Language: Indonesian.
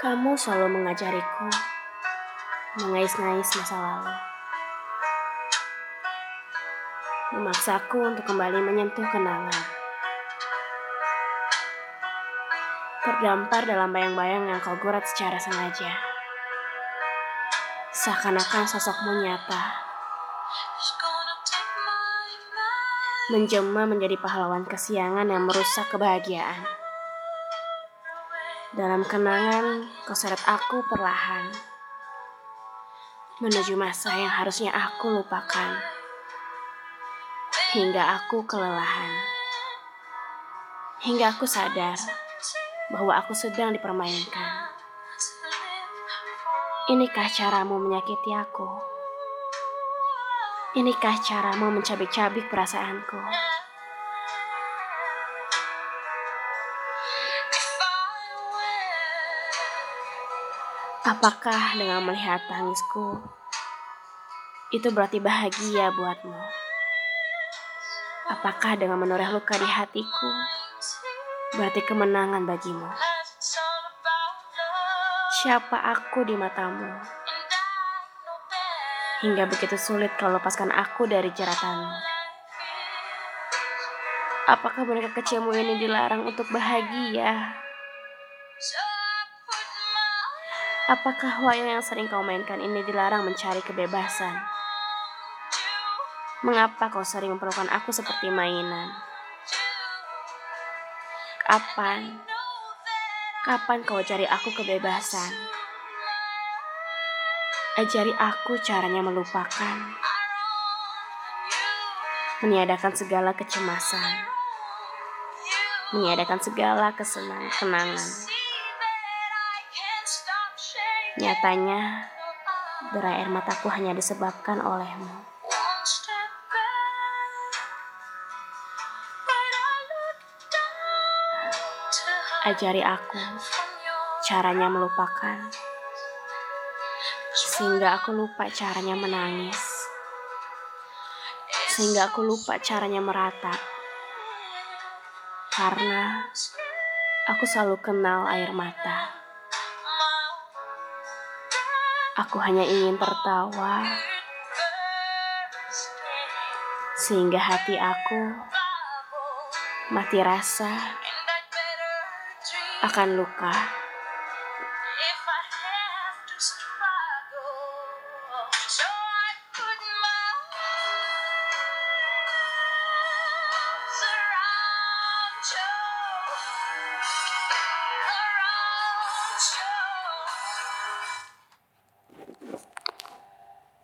Kamu selalu mengajariku mengais-ngais masa lalu. Memaksaku untuk kembali menyentuh kenangan. Terdampar dalam bayang-bayang yang kau gurat secara sengaja. Seakan-akan sosokmu nyata. Menjelma menjadi pahlawan kesiangan yang merusak kebahagiaan. Dalam kenangan, kau seret aku perlahan menuju masa yang harusnya aku lupakan hingga aku kelelahan. Hingga aku sadar bahwa aku sedang dipermainkan. Inikah caramu menyakiti aku? Inikah caramu mencabik-cabik perasaanku? Apakah dengan melihat tangisku itu berarti bahagia buatmu? Apakah dengan menoreh luka di hatiku berarti kemenangan bagimu? Siapa aku di matamu? Hingga begitu sulit kau lepaskan aku dari jeratanmu. Apakah boneka kecilmu ini dilarang untuk bahagia? Apakah wayang yang sering kau mainkan ini dilarang mencari kebebasan? Mengapa kau sering memperlakukan aku seperti mainan? Kapan? Kapan kau cari aku kebebasan? Ajari aku caranya melupakan. Meniadakan segala kecemasan. Meniadakan segala kesenangan. Nyatanya, derai air mataku hanya disebabkan olehmu. Ajari aku caranya melupakan, sehingga aku lupa caranya menangis, sehingga aku lupa caranya meratap, karena aku selalu kenal air mata. Aku hanya ingin tertawa, sehingga hati aku mati rasa akan luka.